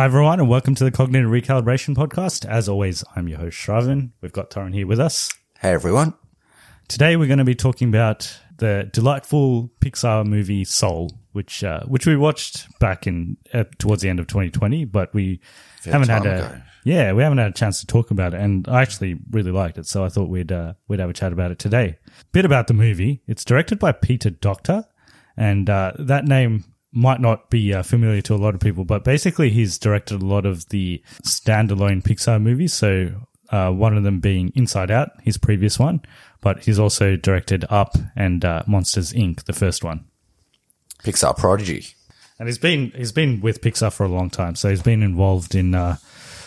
Hi, everyone, and welcome to the Cognitive Recalibration Podcast. As always, I'm your host, Shravan. We've got Torrin here with us. Hey everyone. Today, we're going to be talking about the delightful Pixar movie Soul, which uh, which we watched back in uh, towards the end of 2020, but we Fair haven't had a ago. yeah we haven't had a chance to talk about it, and I actually really liked it, so I thought we'd uh, we'd have a chat about it today. Bit about the movie: it's directed by Peter Docter, and uh, that name might not be uh, familiar to a lot of people, but basically he's directed a lot of the standalone Pixar movies. So uh, one of them being Inside Out, his previous one, but he's also directed Up and uh, Monsters Inc., the first one. Pixar prodigy. And he's been he's been with Pixar for a long time, so he's been involved in uh,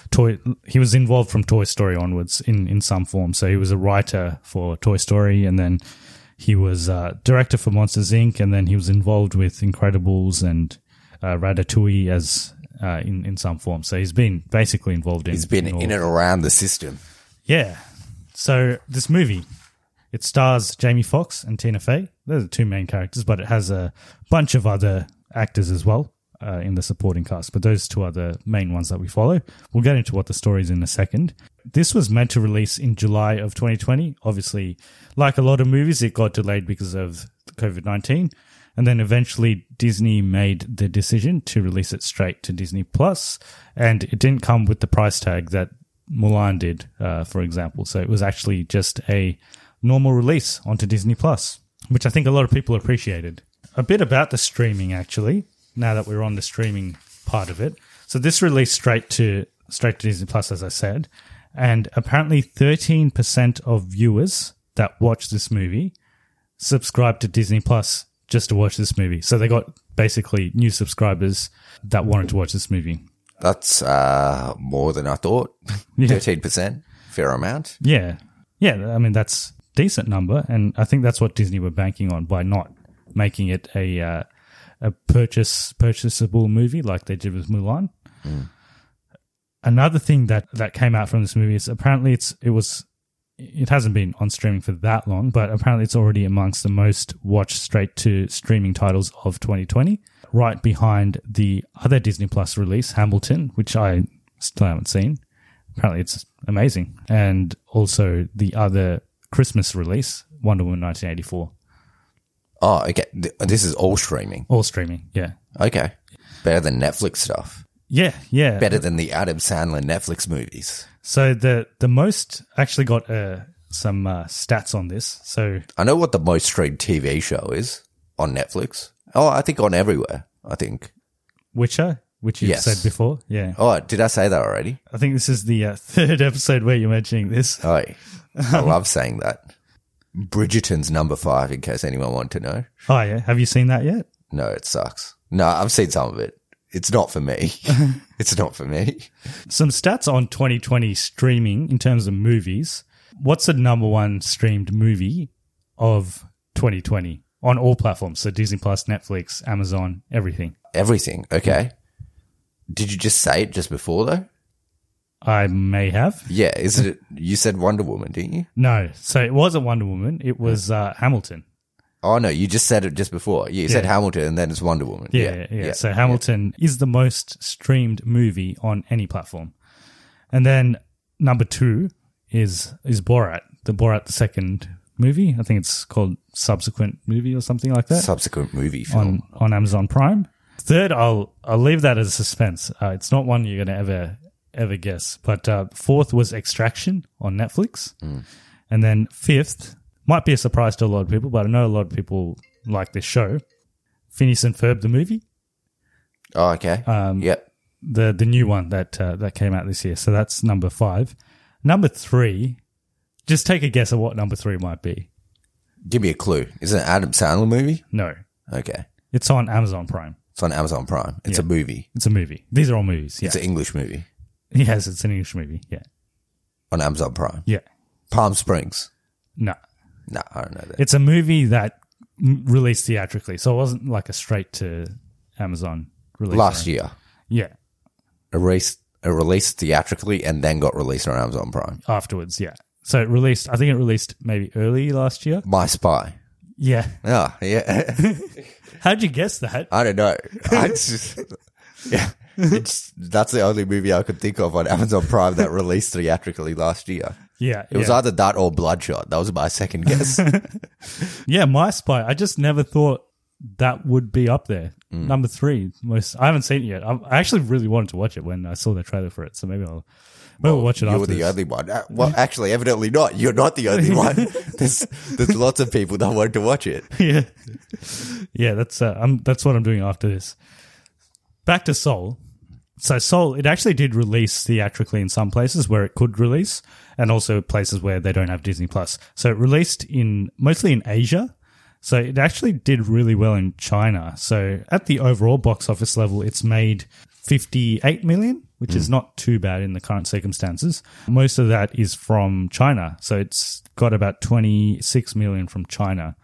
toy. He was involved from Toy Story onwards in in some form. So he was a writer for Toy Story, and then he was uh, director for Monsters Inc. And then he was involved with Incredibles and uh, Ratatouille as uh, in in some form. So he's been basically involved in. He's been all- in and around the system. yeah. So this movie, it stars Jamie Foxx and Tina Fey. They're the two main characters, but it has a bunch of other actors as well uh, in the supporting cast. But those two are the main ones that we follow. We'll get into what the story is in a second. This was meant to release in July of 2020. Obviously, like a lot of movies, it got delayed because of COVID 19. And then eventually Disney made the decision to release it straight to Disney Plus, and it didn't come with the price tag that Mulan did, uh, for example. So it was actually just a normal release onto Disney Plus, which I think a lot of people appreciated. A bit about the streaming, actually. Now that we're on the streaming part of it, so this released straight to straight to Disney Plus, as I said, and apparently thirteen percent of viewers that watch this movie subscribe to Disney Plus just to watch this movie. So they got basically new subscribers that wanted to watch this movie. That's uh, more than I thought. Thirteen percent, fair amount. Yeah. Yeah, I mean that's decent number and I think that's what Disney were banking on by not making it a uh, a purchase purchasable movie like they did with Mulan. Hmm. Another thing that that came out from this movie is apparently it's it was it hasn't been on streaming for that long, but apparently it's already amongst the most watched straight to streaming titles of 2020, right behind the other Disney Plus release, Hamilton, which I still haven't seen. Apparently it's amazing. And also the other Christmas release, Wonder Woman 1984, Oh, okay. Th- This is all streaming. all streaming. Yeah. Okay, better than Netflix stuff. Yeah, yeah. Better than the Adam Sandler Netflix movies. So the the most actually got uh, some uh, stats on this. So I know what the most streamed TV show is on Netflix. Oh, I think on everywhere. I think. Witcher, which you Yes. said before, yeah. Oh, did I say that already? I think this is the uh, third episode where you're mentioning this. Oh, I love saying that. Bridgerton's number five, in case anyone wanted to know. Oh yeah, have you seen that yet? No, it sucks. No, I've seen some of it. It's not for me. it's not for me. Some stats on 2020 streaming in terms of movies. What's the number one streamed movie of 2020? on all platforms. So Disney Plus, Netflix, Amazon, everything. Everything. Okay. Did you just say it just before though? I may have. Yeah. Is it? You said Wonder Woman, didn't you? No. So it wasn't Wonder Woman. It was uh, Hamilton. Oh no, you just said it just before. Yeah, you said Yeah. Hamilton, and then it's Wonder Woman. Yeah, yeah. So Hamilton is the most streamed movie on any platform. And then number two is is Borat, the Borat the second movie. I think it's called Subsequent Movie or something like that subsequent movie film. on on Amazon Prime. Third, I'll I'll leave that as a suspense. Uh, it's not one you're going to ever ever guess. But uh, fourth was Extraction on Netflix, and then fifth might be a surprise to a lot of people, but I know a lot of people like this show. Phineas and Ferb the movie oh, okay. Um, yep. the the new one that uh, that came out this year. So that's number five. Number three, just take a guess at what number three might be. Give me a clue. Is it an Adam Sandler movie? No, Okay. it's on Amazon Prime. It's on Amazon Prime. It's Yeah. a movie. It's a movie. These are all movies. Yeah, It's an English movie yes, it's an English movie. Yeah, on Amazon Prime. yeah. Palm Springs. No, No, I don't know that. it's a movie that m- released theatrically, so it wasn't like a straight to Amazon release. Last year, yeah. a release, a released theatrically, and then got released on Amazon Prime. Afterwards, yeah. So it released. I think it released maybe early last year. My Spy. Yeah. Oh, yeah. How'd you guess that? I don't know. I just, yeah. It's that's the only movie I could think of on Amazon Prime that released theatrically last year. Yeah, It was yeah. either that or Bloodshot. That was my second guess. Yeah, My Spy. I just never thought that would be up there. Mm. Number three. Most. I haven't seen it yet. I, I actually really wanted to watch it when I saw the trailer for it. So maybe I'll maybe we'll watch it You're after. the this. only one. Uh, Well, actually, evidently not. You're not the only one. There's there's lots of people that want to watch it. yeah, yeah. That's uh, I'm, that's what I'm doing after this. Back to Soul. So Soul, it actually did release theatrically in some places where it could release, and also places where they don't have Disney Plus. So it released in mostly in Asia. So it actually did really well in China. So at the overall box office level, it's made 58 million, which is hmm. not too bad in the current circumstances. Most of that is from China. So it's got about 26 million from China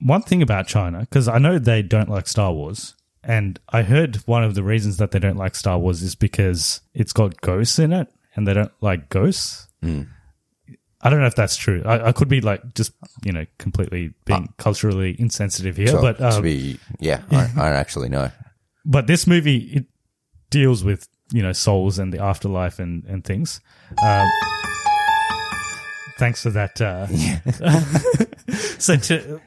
one thing about China, because I know they don't like Star Wars, and I heard one of the reasons that they don't like Star Wars is because it's got ghosts in it, and they don't like ghosts. I don't know if that's true. I, I could be like just you know completely being culturally insensitive here, but to um, be, yeah, I, I don't actually know. but this movie it deals with you know souls and the afterlife and and things. Um, thanks for that. Uh, so to,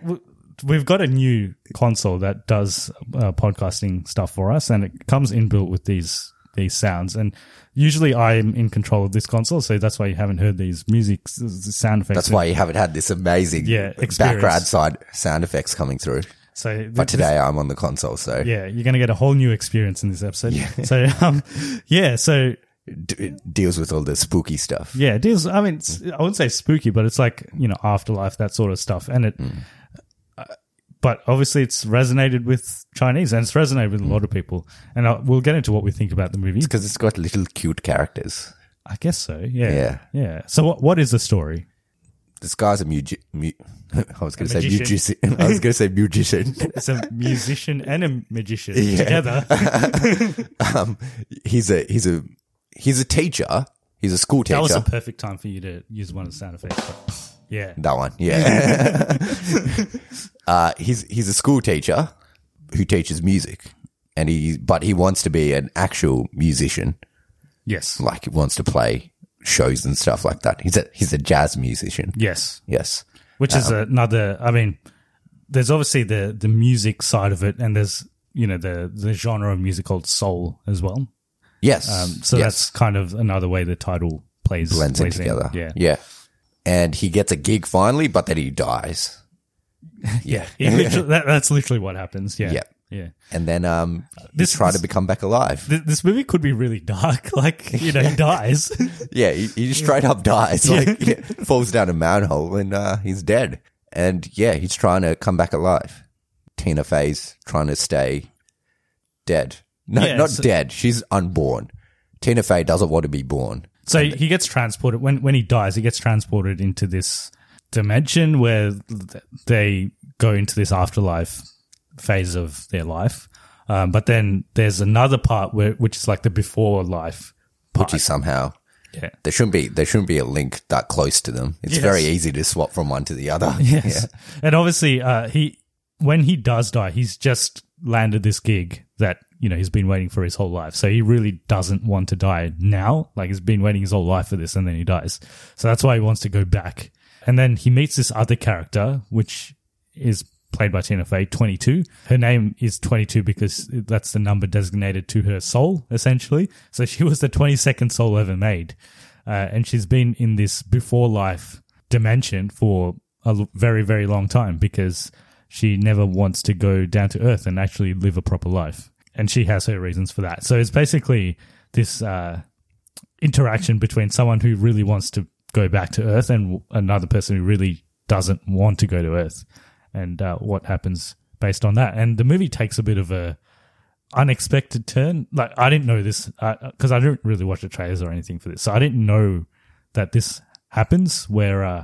we've got a new console that does uh, podcasting stuff for us, and it comes inbuilt with these these sounds. And usually I'm in control of this console, so that's why you haven't heard these music sound effects. That's why you haven't had this amazing Yeah, experience. background side sound effects coming through. So th- But today I'm on the console, so yeah, you're going to get a whole new experience in this episode. Yeah. So um, yeah, so it deals with all the spooky stuff. Yeah, it is. I mean, I wouldn't say spooky, but it's like you know afterlife, that sort of stuff. And it, uh, but obviously, it's resonated with Chinese, and it's resonated with a lot of people. And i we'll get into what we think about the movie. Because it's got little cute characters. I guess so. Yeah, Yeah. yeah. So, what what is the story? This guy's a mugi- mu- I was going to say magician. musician. I was going to say musician. It's a musician and a magician Yeah. together. um, he's a he's a he's a teacher. He's a school teacher. that was a perfect time for you to use one of the sound effects. But yeah, That one, yeah. Uh, he's he's a school teacher who teaches music, and he but he wants to be an actual musician. yes, Like he wants to play shows and stuff like that. He's a he's a jazz musician. yes. Yes, which is another i mean there's obviously the the music side of it and there's you know the the genre of music called soul as well yes. um, so yes. that's kind of another way the title plays blends in plays together. yeah yeah. And he gets a gig finally, but then he dies. Yeah, that, that's literally what happens yeah Yeah. yeah and then um, This- this try this- to become back alive. Th- this movie could be really dark like you know he dies Yeah, he, he straight up dies. Like yeah, falls down a manhole and uh, he's dead. And yeah, he's trying to come back alive. Tina Fey's trying to stay dead. No, Yeah, not so- dead. She's unborn. Tina Fey doesn't want to be born. so he gets transported when when he dies he gets transported into this dimension where they go into this afterlife phase of their life. Um, but then there's another part where, which is like the before life. Which is somehow Yeah. there shouldn't be there shouldn't be a link that close to them. It's Yes. very easy to swap from one to the other. Yes. And obviously, uh, he when he does die, he's just landed this gig that you know he's been waiting for his whole life. So he really doesn't want to die now. Like he's been waiting his whole life for this, and then he dies. So that's why he wants to go back. And then he meets this other character, which is played by Tina Fey, 22. Her name is 22 because that's the number designated to her soul, essentially. So she was the 22nd soul ever made. Uh, and she's been in this before life dimension for a very, very long time because she never wants to go down to earth and actually live a proper life. And she has her reasons for that. So it's basically this uh, interaction between someone who really wants to go back to earth and another person who really doesn't want to go to earth and uh, what happens based on that. And the movie takes a bit of a unexpected turn. Like I didn't know this because I didn't really watch the trailers or anything for this, so I didn't know that this happens where uh,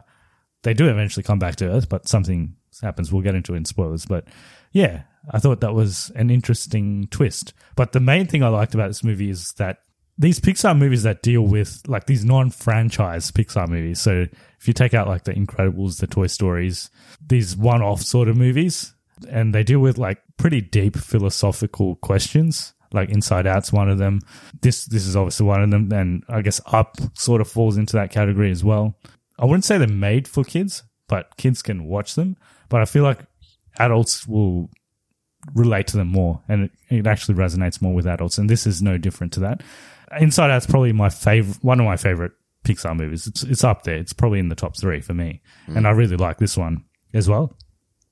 they do eventually come back to Earth, but something happens. We'll get into it in spoilers, but yeah, I thought that was an interesting twist. But the main thing I liked about this movie is that these Pixar movies that deal with like these non-franchise Pixar movies. So if you take out like the Incredibles, the Toy Stories, these one-off sort of movies, and they deal with like pretty deep philosophical questions. Like Inside Out's one of them. This this is obviously one of them, and I guess Up sort of falls into that category as well. I wouldn't say they're made for kids, but kids can watch them. But I feel like adults will relate to them more and it, it actually resonates more with adults and this is no different to that inside out's probably my favorite one of my favorite pixar movies. It's it's up there. It's probably in the top three for me. Hmm. And i really like this one as well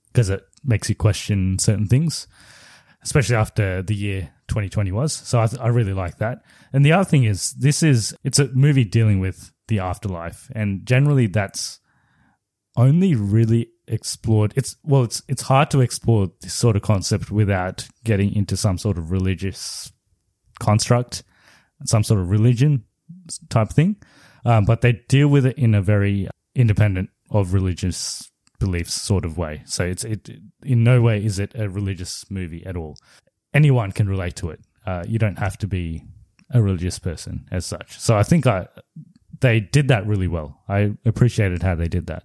because it makes you question certain things especially after the year 2020 was. So I, th- I really like that. And the other thing is this is it's a movie dealing with the afterlife. And generally that's only really explored it's well it's it's hard to explore this sort of concept without getting into some sort of religious construct some sort of religion type thing um, but they deal with it in a very independent of religious beliefs sort of way. So it's it in no way is it a religious movie at all. Anyone can relate to it. Uh, you don't have to be a religious person as such. So i think i they did that really well. I appreciated how they did that.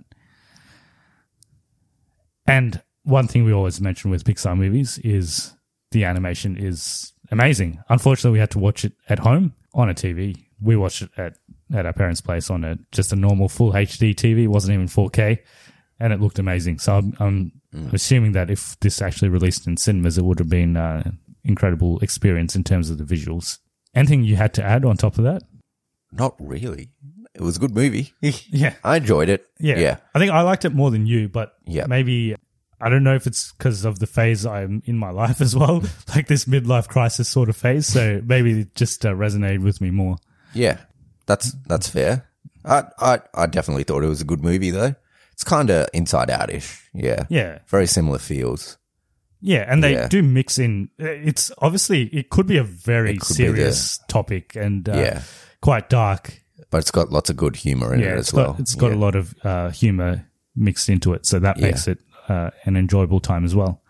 And one thing we always mention with Pixar movies is the animation is amazing. Unfortunately, we had to watch it at home on a TV. We watched it at, at our parents' place on a just a normal full HD TV. It wasn't even 4K, and it looked amazing. So I'm, I'm mm. assuming that if this actually released in cinemas, it would have been an incredible experience in terms of the visuals. Anything you had to add on top of that? Not really. It was a good movie. Yeah. I enjoyed it. Yeah. Yeah. I think I liked it more than you, but Yeah. maybe I don't know if it's because of the phase I'm in my life as well, like this midlife crisis sort of phase. So maybe it just uh, resonated with me more. Yeah. That's that's fair. I I I definitely thought it was a good movie though. It's kind of inside outish. Yeah. Yeah. Very similar feels. Yeah. And they Yeah. do mix in. It's obviously, it could be a very be the- serious topic and uh, Yeah. quite dark. But it's got lots of good humor in yeah. it as well. got, it's got Yeah. a lot of uh, humor mixed into it. So that makes it uh, an enjoyable time as well.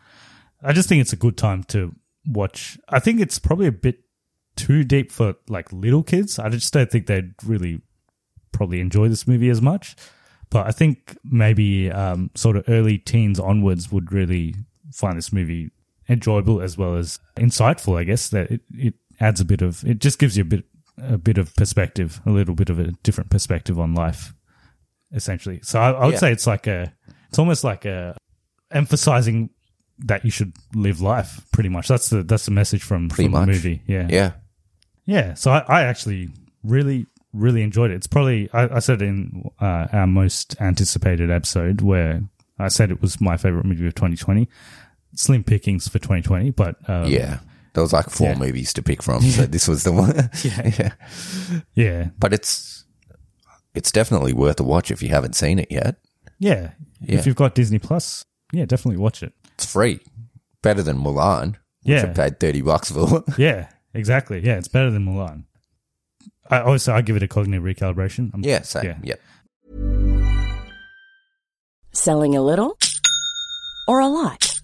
I just think it's a good time to watch. I think it's probably a bit too deep for like little kids. I just don't think they'd really probably enjoy this movie as much. But I think maybe um, sort of early teens onwards would really find this movie enjoyable as well as insightful. I guess that it, it adds a bit of it just gives you a bit a bit of perspective, a little bit of a different perspective on life, essentially. So I, I would Yeah. say it's like a it's almost like a emphasizing that you should live life. Pretty much that's the that's the message from, Pretty from much. the movie. Yeah, Yeah. yeah, so I, I actually really, really enjoyed it. It's probably, I, I said in uh, our most anticipated episode where I said it was my favorite movie of 2020. Slim pickings for 2020, but um, Yeah. There was like four Yeah. movies to pick from, so this was the one. Yeah. yeah. yeah, But it's it's definitely worth a watch if you haven't seen it yet. yeah, Yeah. If you've got Disney Plus, yeah, definitely watch it. It's free. Better than Mulan, which Yeah. I paid 30 bucks for. Yeah, exactly. Yeah, it's better than Mulan. I also I give it a cognitive recalibration. I'm- yeah, same. Yeah. Yeah. Selling a little or a lot?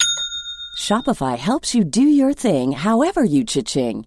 Shopify helps you do your thing however you cha-ching.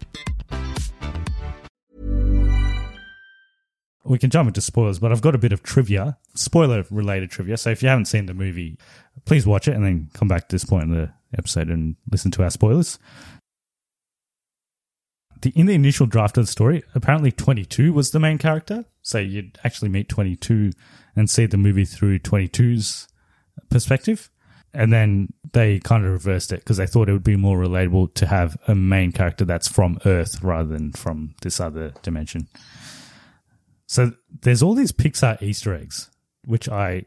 We can jump into spoilers, but I've got a bit of trivia, spoiler related trivia. So if you haven't seen the movie, please watch it and then come back to this point in the episode and listen to our spoilers. The, in the initial draft of the story, apparently 22 was the main character. So you'd actually meet 22 and see the movie through 22's perspective. And then they kind of reversed it because they thought it would be more relatable to have a main character that's from Earth rather than from this other dimension. So there's all these Pixar Easter eggs, which I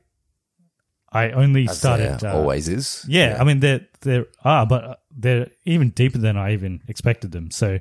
I only As started there uh, always is. yeah, I mean there there are, but they're even deeper than I even expected them. So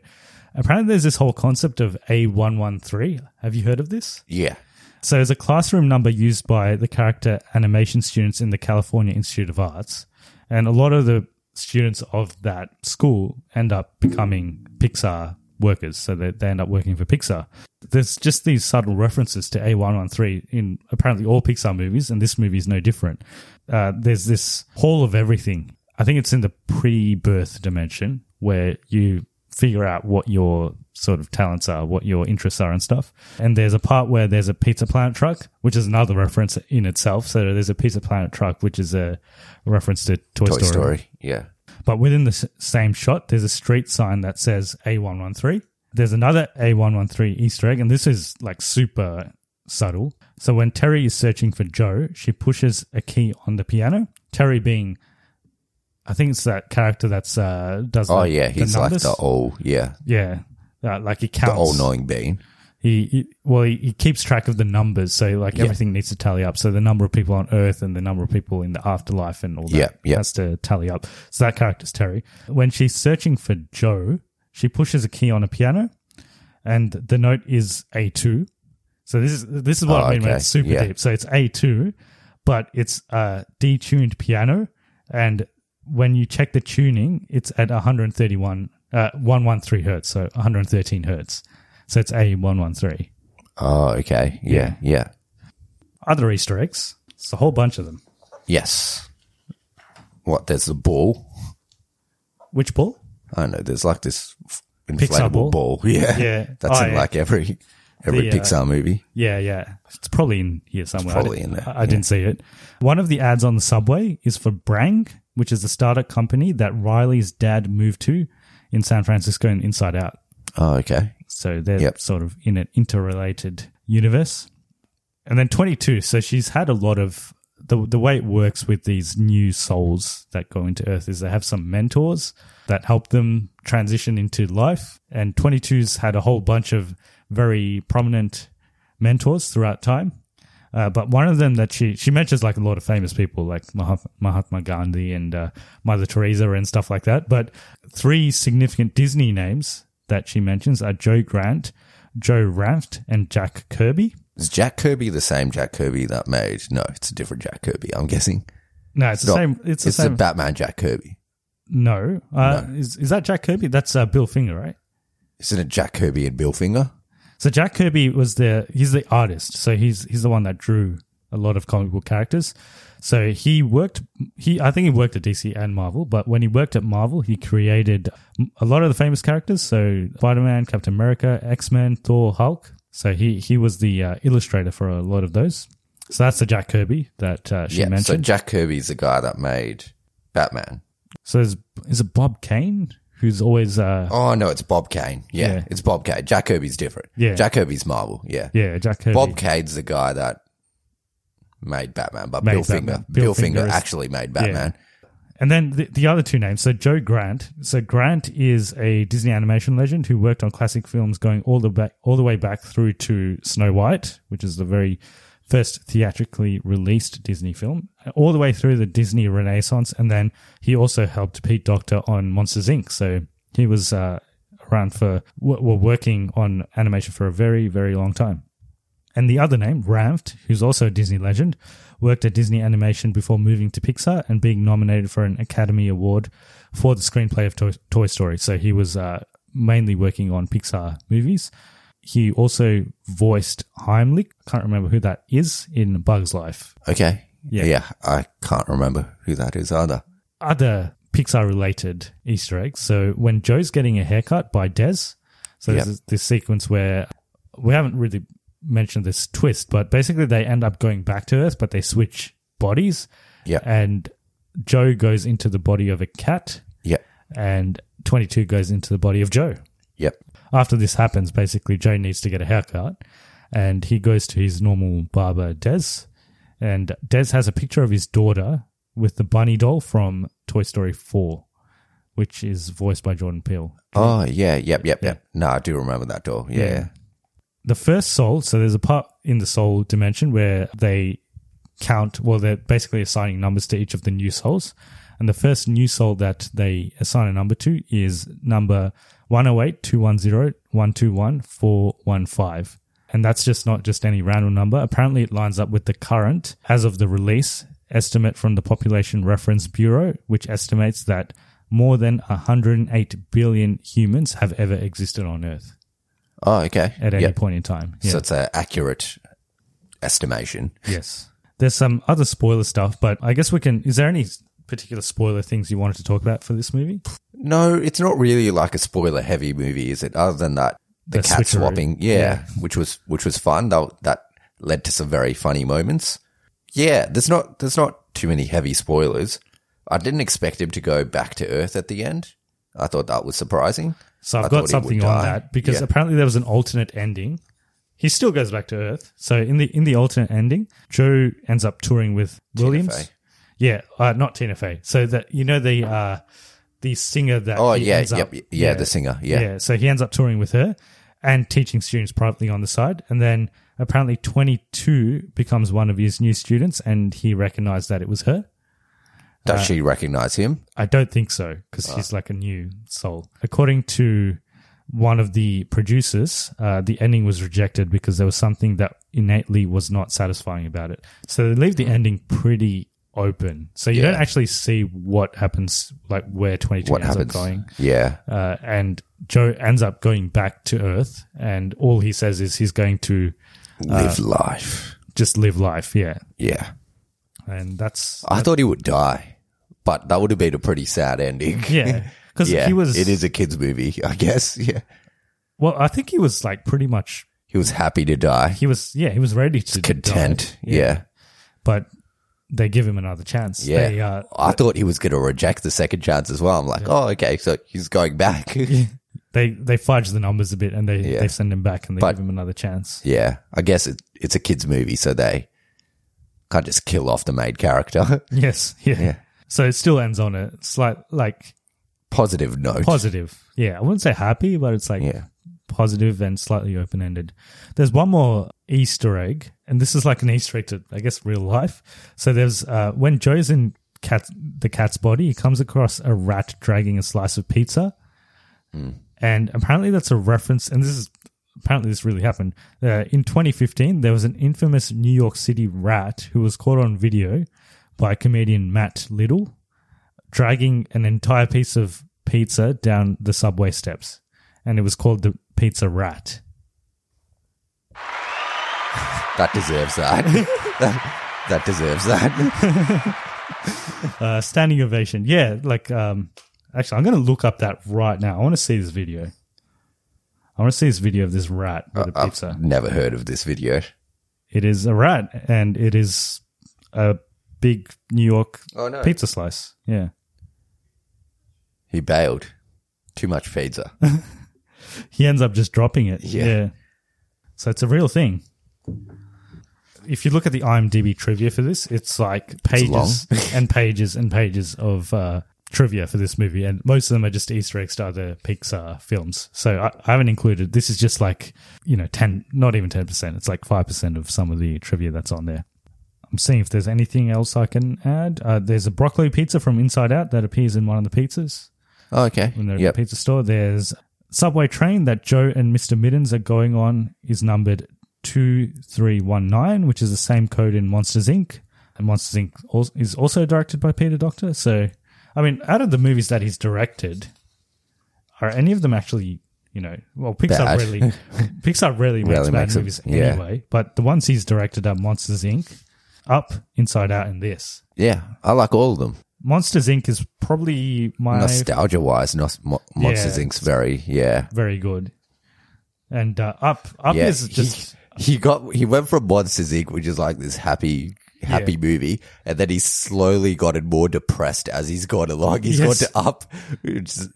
apparently, there's this whole concept of A one one three. Have you heard of this? Yeah. So it's a classroom number used by the character animation students in the California Institute of Arts, and a lot of the students of that school end up becoming Pixar workers. So they, they end up working for Pixar. There's just these subtle references to A113 in apparently all Pixar movies, and this movie is no different. Uh, there's this hall of everything. I think it's in the pre-birth dimension where you figure out what your sort of talents are, what your interests are and stuff. And there's a part where there's a Pizza Planet truck, which is another reference in itself. So there's a Pizza Planet truck, which is a reference to Toy, Toy Story. Story. Yeah. But within the s- same shot, there's a street sign that says A113. There's another A113 Easter egg, and this is like super subtle. So when Terry is searching for Joe, she pushes a key on the piano. Terry being, I think it's that character that's uh does. Oh the- yeah, the he's like the old yeah, yeah, uh, like he the counts. all knowing being. He, he well, he, he keeps track of the numbers, so like Yeah. everything needs to tally up. So the number of people on Earth and the number of people in the afterlife and all that Yeah, yeah. has to tally up. So that character's Terry. When she's searching for Joe, she pushes a key on a piano, and the note is A two. So this is this is what Oh, I mean when okay. it's super Yeah. deep. So it's A two, but it's a detuned piano, and when you check the tuning, it's at 131, uh, 113 hertz, so 113 hertz. So it's A113. Oh, okay. Yeah, yeah. Other Easter eggs, it's a whole bunch of them. Yes. What? There's the ball. Which ball? I don't know. There's like this inflatable ball? ball. Yeah, Yeah. That's Oh, in yeah. like every every The, uh, Pixar movie. Yeah, yeah. It's probably in here somewhere. probably in there, I, I didn't see it. One of the ads on the subway is for Brang, which is the startup company that Riley's dad moved to in San Francisco and Inside Out. Oh, okay. So they're Yep. sort of in an interrelated universe. and then 22. So she's had a lot of the the way it works with these new souls that go into Earth is they have some mentors that help them transition into life. And 22's had a whole bunch of very prominent mentors throughout time. Uh, but one of them that she she mentions like a lot of famous people like Mahat- Mahatma Gandhi and uh, Mother Teresa and stuff like that. But three significant Disney names that she mentions are Joe Grant, Joe Ranft, and Jack Kirby. Is Jack Kirby the same Jack Kirby that made? No, it's a different Jack Kirby. I'm guessing. No, it's the Not- same. It's the it's same. Batman Jack Kirby. no, uh, Is, is that Jack Kirby? That's uh, Bill Finger, right? Isn't it Jack Kirby and Bill Finger? So Jack Kirby was the he's the artist. So he's he's the one that drew a lot of comic book characters. So he worked he I think he worked at DC and Marvel, but when he worked at Marvel, he created a lot of the famous characters. So Spider-Man, Captain America, X-Men, Thor, Hulk. So he he was the uh, illustrator for a lot of those. So that's the Jack Kirby that uh, she mentioned. yeah. So mentioned. Jack Kirby's the guy that made Batman. So is, is it Bob Kane who's always uh, Oh no, it's Bob Kane. Yeah, Yeah. it's Bob Kane. Jack Kirby's different. Yeah. Jack Kirby's Marvel. Yeah. yeah Jack Kirby. Bob Kane's the guy that made Batman, but Made Bill Batman. Finger. Bill Bill, Finger, Finger is- actually made Batman. And then the, the other two names. So Joe Grant. So Grant is a Disney animation legend who worked on classic films going all the back, all the way back through to Snow White, which is the very first theatrically released Disney film, all the way through the Disney Renaissance. And then he also helped Pete Docter on Monsters Inc. So he was uh, around for, w- well, working on animation for a very, very long time. And the other name, Ranft, who's also a Disney legend, worked at Disney Animation before moving to Pixar and being nominated for an Academy Award for the screenplay of Toy, Toy Story. So he was uh, mainly working on Pixar movies. He also voiced Heimlich. I can't remember who that is in Bug's Life. Okay. Yeah. Yeah. I can't remember who that is either. Other Pixar related Easter eggs. So when Joe's getting a haircut by Dez, so Yep. there's this sequence where we haven't really mentioned this twist, but basically they end up going back to Earth, but they switch bodies. Yeah. And Joe goes into the body of a cat, Yep. and 22 goes into the body of Joe. Yep. After this happens, basically, Joe needs to get a haircut, and he goes to his normal barber, Dez. And Dez has a picture of his daughter with the bunny doll from Toy Story 4, which is voiced by Jordan Peele. Oh yeah. Yep. Yep. Yep. No, I do remember that doll. Yeah. Yeah. The first soul so there's a part in the soul dimension where they count well they're basically assigning numbers to each of the new souls. And the first new soul that they assign a number to is number 108-210-121-415 and that's just not just any random number. Apparently it lines up with the current. As of the release estimate from the population reference bureau which estimates that more than 108 billion humans have ever existed on earth Oh, okay. at any Yep. point in time. So it's an accurate estimation. yes. There's some other spoiler stuff, but I guess we can. Is there any particular spoiler things you wanted to talk about for this movie? No, it's not really like a spoiler heavy movie, is it? Other than that, the, The cat switcheroo. swapping, yeah, Yeah. which was which was fun. That that led to some very funny moments. Yeah, there's not there's not too many heavy spoilers. I didn't expect him to go back to Earth at the end. I thought that was surprising. So I've I got thought he would something on die. that because Yeah. apparently there was an alternate ending. He still goes back to Earth. So in the in the alternate ending, Joe ends up touring with Tina Williams. Fey. Yeah, uh, not Tina Fey. So that you know the uh, the singer that Oh yeah, yep, up- yeah, the singer, yeah. Yeah, so he ends up touring with her and teaching students privately on the side. And then apparently 22 becomes one of his new students and he recognized that it was her. Does Uh, she recognize him? I don't think so because he's like a new soul. According to one of the producers, uh, the ending was rejected because there was something that innately was not satisfying about it. So they leave the ending pretty open. So you Yeah. don't actually see what happens, like where 22 What ends happens? up going Yeah, uh, and Joe ends up going back to Earth, and all he says is he's going to live life. just live life. Yeah, Yeah, and that's I thought he would die, but that would have been a pretty sad ending. yeah, because yeah, he was. It is a kids' movie, I guess. Yeah, well. I think he was like pretty much. he was happy to die, He was yeah. He was ready to content. die. Yeah, but they give him another chance. yeah. They, uh, I thought he was going to reject the second chance as well. I'm like, oh, okay, so he's going back. they they fudge the numbers a bit and they Yeah. they send him back and they But- give him another chance. Yeah, I guess it, it's a kids' movie, so they can't just kill off the main character. Yes, yeah. Yeah. So it still ends on a slight like Positive note. positive. Yeah, I wouldn't say happy, but it's like Yeah. positive and slightly open ended. There's one more Easter egg, and this is like an Easter egg to I guess real life. So there's uh, when Joe's in cat the cat's body, he comes across a rat dragging a slice of pizza, and apparently that's a reference. And this is apparently this really happened. Uh, in 2015, there was an infamous New York City rat who was caught on video by comedian Matt Little dragging an entire piece of pizza down the subway steps, and it was called the Pizza Rat. That deserves that. that, that deserves that. Uh, standing ovation. Yeah, like um, actually, I'm going to look up that right now. I want to see this video. I want to see this video of this rat with a pizza. I've never heard of this video. It is a rat, and it is a big New York Oh, no. pizza slice. Yeah, He bailed. Too much pizza. he ends up just dropping it. Yeah. yeah. So it's a real thing. If you look at the IMDb trivia for this, it's like pages and pages and pages of uh, trivia for this movie, and most of them are just Easter eggs to other Pixar films. So I, I haven't included. This is just like you know ten, not even ten percent. It's like five percent of some of the trivia that's on there. I'm seeing if there's anything else I can add. Uh, there's a broccoli pizza from Inside Out that appears in one of the pizzas Oh, okay. In they're Yep. the pizza store. There's subway train that Joe and Mr. Mittens are going on is numbered 2319, which is the same code in Monsters Inc. And Monsters Inc. is also directed by Peter Docter. So, I mean, out of the movies that he's directed, are any of them actually, you know, well, Pixar Bad. rarely, Pixar rarely makes Rarely bad makes it- movies yeah. anyway. But the ones he's directed are Monsters Inc., Up, Inside Out, and this. Yeah, I like all of them. Monsters Inc. is probably my Nostalgia wise, Nos- Mo- Monsters Yeah. Inc.'s very, yeah. very good. And uh, Up, Up yeah, is just he, he got he went from Monsters Inc., which is like this happy happy Yeah. movie, and then he's slowly gotten more depressed as he's gone along. He's Yes. gone to Up, which is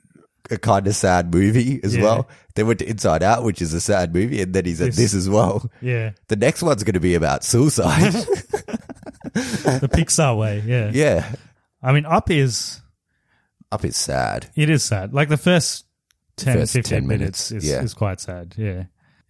a kind of sad movie as Yeah. well. They went to Inside Out, which is a sad movie, and then he's at This- this as well. yeah, The next one's going to be about suicide. the Pixar way. Yeah. yeah, I mean, Up is Up is sad. it is sad. Like the first 10, First 15 10 minutes, minutes, is, yeah. is quite sad. Yeah.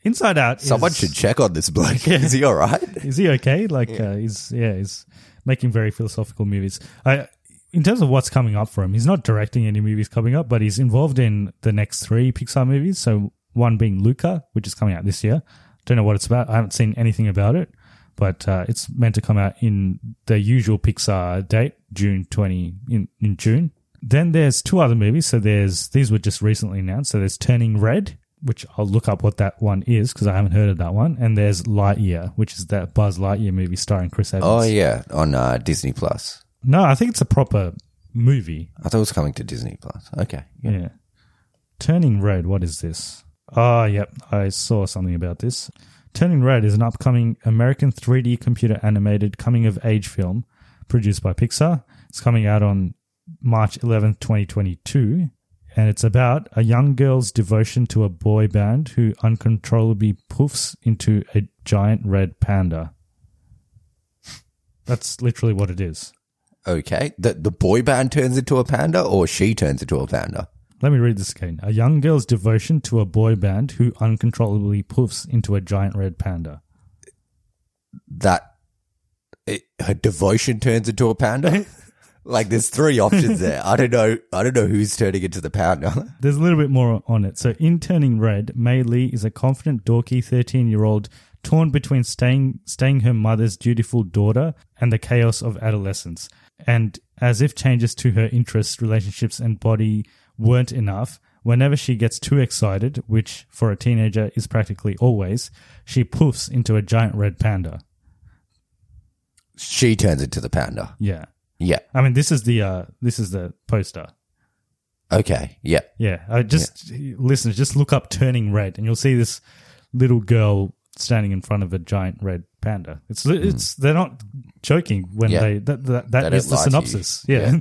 Inside Out. Someone is, should check on this bloke. Is he all right? Is he okay? Like uh, he's yeah, he's making very philosophical movies. I, in terms of what's coming up for him, he's not directing any movies coming up, but he's involved in the next three Pixar movies. So one being Luca, which is coming out this year. Don't know what it's about. I haven't seen anything about it, but uh, it's meant to come out in the usual Pixar date, June twenty in in June. Then there's two other movies. So there's these were just recently announced. So there's Turning Red, which I'll look up what that one is because I haven't heard of that one. And there's Lightyear, which is that Buzz Lightyear movie starring Chris Evans. Oh yeah, on uh, Disney Plus. No, I think it's a proper movie. I thought it was coming to Disney Plus. Okay, Yeah. Turning Red, what is this? Oh, yep. I saw something about this. Turning Red is an upcoming American 3D computer animated coming of age film produced by Pixar. It's coming out on March 11th, 2022. And it's about a young girl's devotion to a boy band who uncontrollably poofs into a giant red panda. That's literally what it is. Okay. The the boy band turns into a panda, or she turns into a panda. Let me read this again. A young girl's devotion to a boy band who uncontrollably poofs into a giant red panda. that it, her devotion turns into a panda. like there's three options there. I don't know. I don't know who's turning into the panda. There's a little bit more on it. So, in Turning Red, Mei Lee is a confident, dorky 13 year old torn between staying, staying her mother's dutiful daughter and the chaos of adolescence. And as if changes to her interests, relationships, and body weren't enough, whenever she gets too excited, which for a teenager is practically always, she poofs into a giant red panda. she turns into the panda. Yeah. Yeah. I mean, this is the uh, this is the poster. Okay. Yeah. Yeah, uh, just listeners, just look up "Turning Red" and you'll see this little girl standing in front of a giant red panda. It's it's they're not joking when Hmm. Yeah. they that that, They that don't is the lie to you. synopsis. Yeah.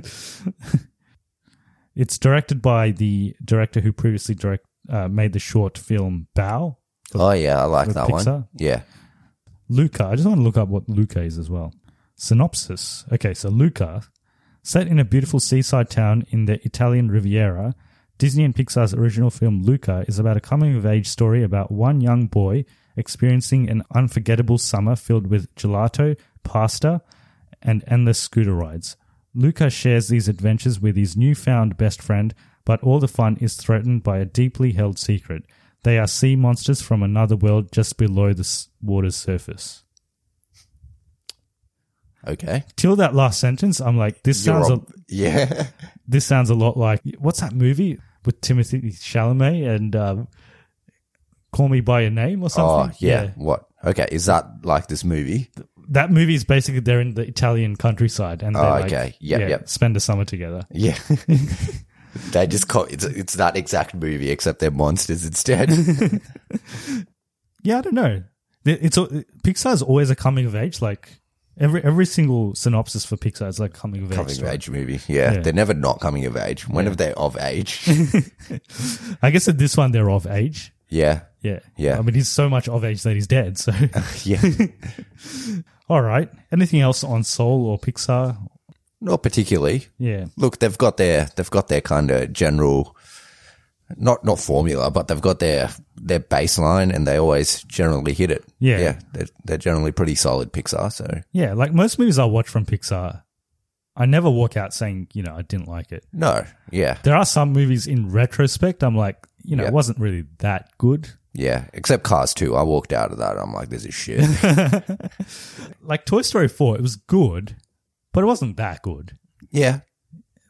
it's directed by the director who previously direct uh, made the short film Bao. Oh yeah, I like with that one. Pixar? Yeah. Luca. I just want to look up what Luca is as well. Synopsis. Okay, so Luca, set in a beautiful seaside town in the Italian Riviera, Disney and Pixar's original film Luca is about a coming of age story about one young boy experiencing an unforgettable summer filled with gelato, pasta, and endless scooter rides. Luca shares these adventures with his newfound best friend, but all the fun is threatened by a deeply held secret. They are sea monsters from another world just below the water's surface. Okay. Till that last sentence, I'm like, this You're sounds a, yeah. this sounds a lot like what's that movie with Timothée Chalamet and um, Call Me by Your Name or something. Oh yeah. What? Okay. Is that like this movie? that movie is basically they're in the Italian countryside and they Oh, like, okay. Yep, yeah, yep. spend a summer together. Yeah. they just call it's it's that exact movie except they're monsters instead. Yeah, I don't know. It- It's a- Pixar's always a coming of age. Like every every single synopsis for Pixar is like coming of age. coming of story. age movie. Yeah, Yeah. They're never not coming of age. Whenever they're of age. I guess at this one they're of age. yeah. Yeah, Yeah. I mean, he's so much of age that he's dead. So, Yeah. all right. Anything else on Soul or Pixar? not particularly. Yeah, Look, they've got their they've got their kind of general not not formula, but they've got their their baseline and they always generally hit it. Yeah. Yeah. They're, they're generally pretty solid Pixar, so yeah. Like most movies I watch from Pixar, I never walk out saying, you know, I didn't like it. no. Yeah. There are some movies in retrospect, I'm like, you know, Yeah. it wasn't really that good. Yeah. Except Cars 2. I walked out of that. I'm like, this is shit. Like Toy Story 4, it was good, but it wasn't that good. yeah.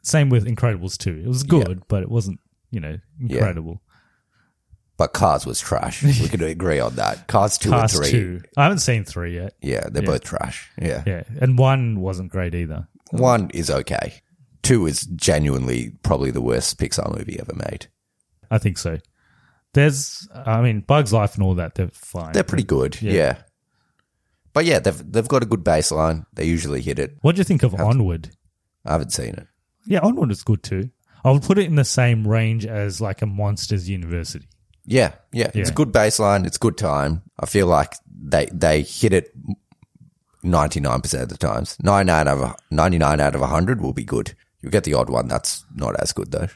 Same with Incredibles 2. It was good, but it wasn't, you know, incredible. But Cars was trash. We could agree on that. Cars 2 Cars and 3. 2. I haven't seen 3 yet. Yeah, they're Yeah. both trash. Yeah. Yeah. And 1 wasn't great either. One is okay. Two is genuinely probably the worst Pixar movie ever made. I think so. There's, I mean, Bug's Life and all that, they're fine. They're pretty good. Yeah. Yeah. But yeah, they've they've got a good baseline. They usually hit it. What do you think of Onward? I haven't seen it. Yeah, Onward is good too. I would put it in the same range as like a Monsters University. Yeah, yeah, It's a good baseline. It's good time. I feel like they they hit it ninety nine percent of the times. Nine out of ninety nine out of hundred will be good. You get the odd one that's not as good though.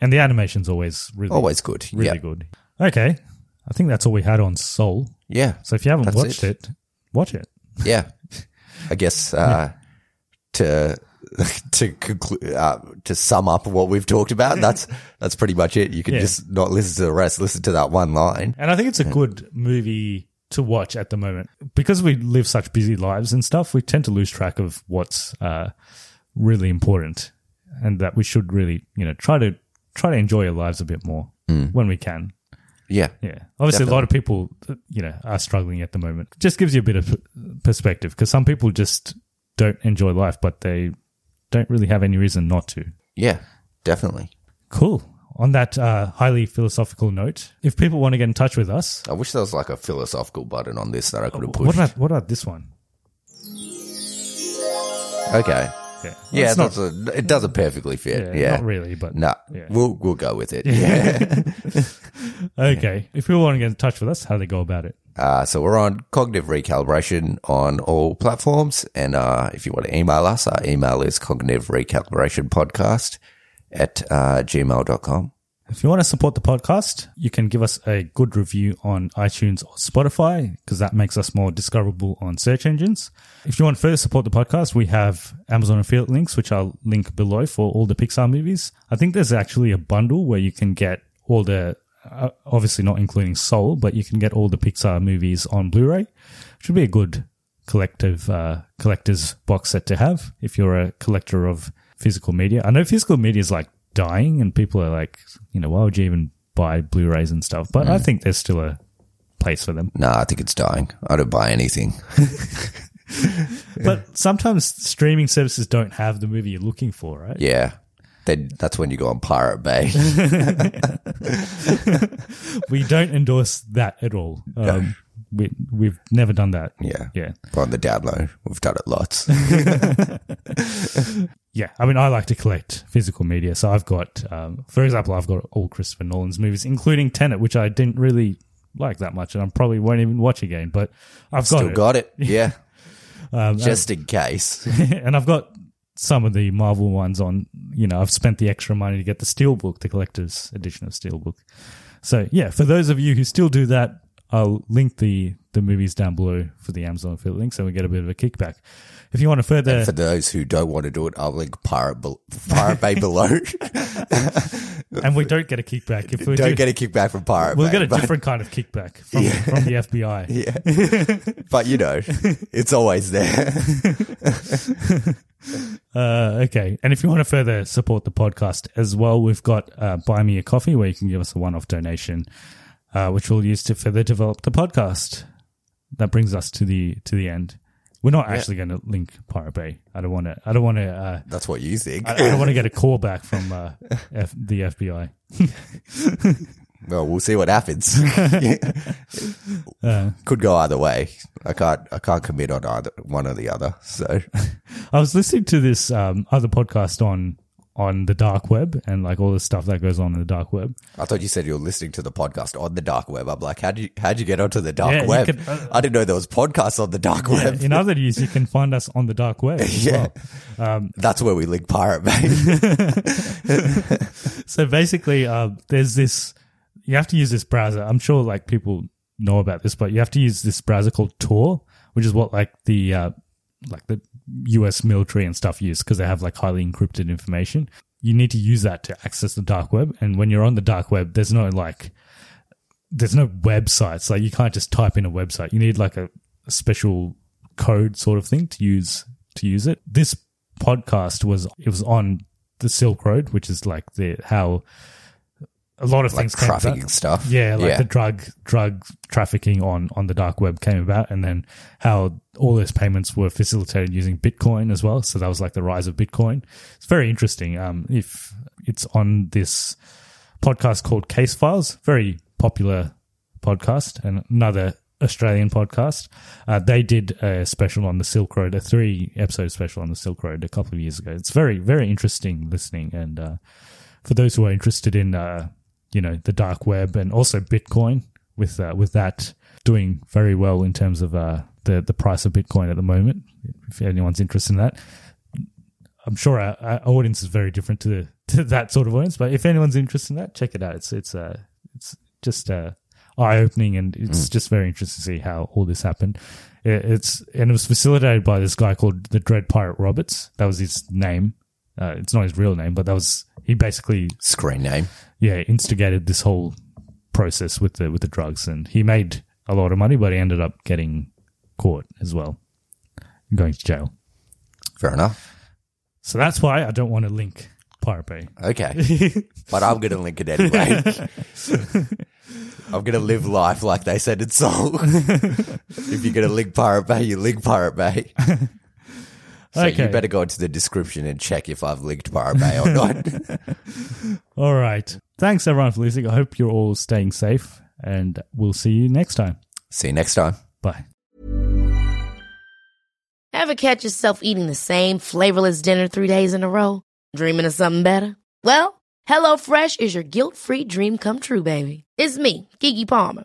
And the animation's always really, Always good. really yeah. good. Okay. I think that's all we had on Soul. Yeah. So if you haven't watched it. it. watch it. Yeah. I guess uh, to to conclude uh, to sum up what we've talked about, that's that's pretty much it. You can Yeah. just not listen to the rest. Listen to that one line. And I think it's a good movie to watch at the moment. Because we live such busy lives and stuff, we tend to lose track of what's uh, really important and that we should really, you know, try to try to enjoy our lives a bit more when we can. Yeah. Yeah. Obviously, a lot of people, you know, are struggling at the moment. Just gives you a bit of perspective because some people just don't enjoy life, but they don't really have any reason not to. Yeah. Definitely. Cool. On that uh, highly philosophical note, if people want to get in touch with us, I wish there was like a philosophical button on this that I could have pushed. what about what about this one? okay. Yeah, Yeah, It's not, a, it doesn't perfectly fit. yeah, Yeah. not really, but No, Yeah. we'll we'll go with it. Yeah. okay. If people want to get in touch with us, how do they go about it? Uh, so we're on cognitive recalibration on all platforms, and uh, if you want to email us, our email is cognitive recalibration podcast at uh, gmail.com. If you want to support the podcast, you can give us a good review on iTunes or Spotify because that makes us more discoverable on search engines. If you want to further support the podcast, we have Amazon affiliate links, which I'll link below for all the Pixar movies. I think there's actually a bundle where you can get all the, uh, obviously not including Soul, but you can get all the Pixar movies on Blu-ray. Should be a good collective uh, collector's box set to have if you're a collector of physical media. I know physical media is like dying, and people are like, you know, why would you even buy Blu-rays and stuff? But I think there's still a place for them. No, I think it's dying. I don't buy anything. But sometimes streaming services don't have the movie you're looking for, right? Yeah. Then that's when you go on Pirate Bay. We don't endorse that at all. Um, we we've never done that. Yeah. Yeah. We're on the download. We've done it lots. yeah, I mean, I like to collect physical media. So I've got, um, for example, I've got all Christopher Nolan's movies, including Tenet, which I didn't really like that much, and I probably won't even watch again. But I've got Still it. got it. Yeah. Um, Just in case. and I've got some of the Marvel ones on. You know, I've spent the extra money to get the Steelbook, the collector's edition of Steelbook. So yeah, for those of you who still do that, I'll link the the movies down below for the Amazon affiliate link, so we get a bit of a kickback. If you want to further, For those who don't want to do it, I'll link Pirate, Pirate Bay below. and we don't get a kickback if we don't do, get a kickback from Pirate we'll Bay. get a but- different kind of kickback from, from the FBI. Yeah. but you know, it's always there. Uh, okay. And if you want to further support the podcast as well, we've got uh, Buy Me a Coffee where you can give us a one off donation, uh, which we'll use to further develop the podcast. That brings us to the to the end. We're not actually going to link Pirate Bay. I don't want to. I don't want to. Uh, That's what you think. I, I don't want to get a call back from uh, F, the FBI. Well, we'll see what happens. Uh, Could go either way. I can't. I can't commit on either one or the other. So I was listening to this um, other podcast on on the dark web and like all the stuff that goes on in the dark web. I thought you said you were listening to the podcast on the dark web. I'm like, how'd you how'd you get onto the dark Yeah, web? could, uh, I didn't know there was podcasts on the dark Yeah, web. in other news, you can find us on the dark web as Yeah. well. That's where we link Pirate Bay. So basically, uh, there's this. You have to use this browser. I'm sure like people know about this, but you have to use this browser called Tor, which is what like the uh, like the U.S. military and stuff use because they have like highly encrypted information. You need to use that to access the dark web, and when you're on the dark web, there's no like there's no websites. Like you can't just type in a website. You need like a, a special code sort of thing to use to use it. This podcast was it was on the Silk Road, which is like the how a lot of like things came trafficking stuff. Yeah, like Yeah. the drug drug trafficking on on the dark web came about, and then how all those payments were facilitated using Bitcoin as well. So that was like the rise of Bitcoin. It's very interesting. Um, if it's on this podcast called Case Files, very popular podcast, and another Australian podcast. Uh, they did a special on the Silk Road, a three episode special on the Silk Road a couple of years ago. It's very very interesting listening, and uh, for those who are interested in uh, you know the dark web and also Bitcoin, with uh, with that doing very well in terms of uh, the the price of Bitcoin at the moment. If anyone's interested in that, I'm sure our, our audience is very different to, the, to that sort of audience. But if anyone's interested in that, check it out. It's it's uh, it's just uh, eye opening, and it's just very interesting to see how all this happened. It, it's and it was facilitated by this guy called the Dread Pirate Roberts. That was his name. Uh, it's not his real name, but that was he basically Screen name. yeah instigated this whole process with the with the drugs, and he made a lot of money, but he ended up getting caught as well, going to jail. Fair enough. So that's why I don't want to link Pirate Bay. Okay. but I'm going to link it anyway. I'm going to live life like they said in Soul. if you're going to link Pirate Bay, you link Pirate Bay. So Okay. you better go into the description and check if I've linked Pirate or not. All right. Thanks everyone for listening. I hope you're all staying safe, and we'll see you next time. See you next time. Bye. Ever catch yourself eating the same flavorless dinner three days in a row? Dreaming of something better? Well, HelloFresh is your guilt-free dream come true, baby. It's me, Keke Palmer.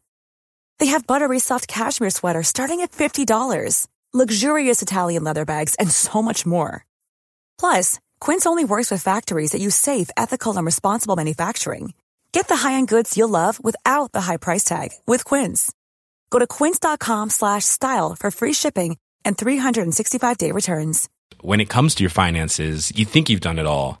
They have buttery soft cashmere sweaters starting at $50, luxurious Italian leather bags, and so much more. Plus, Quince only works with factories that use safe, ethical, and responsible manufacturing. Get the high-end goods you'll love without the high price tag with Quince. Go to quince.com slash style for free shipping and 365-day returns. When it comes to your finances, you think you've done it all.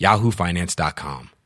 yahoofinance.com.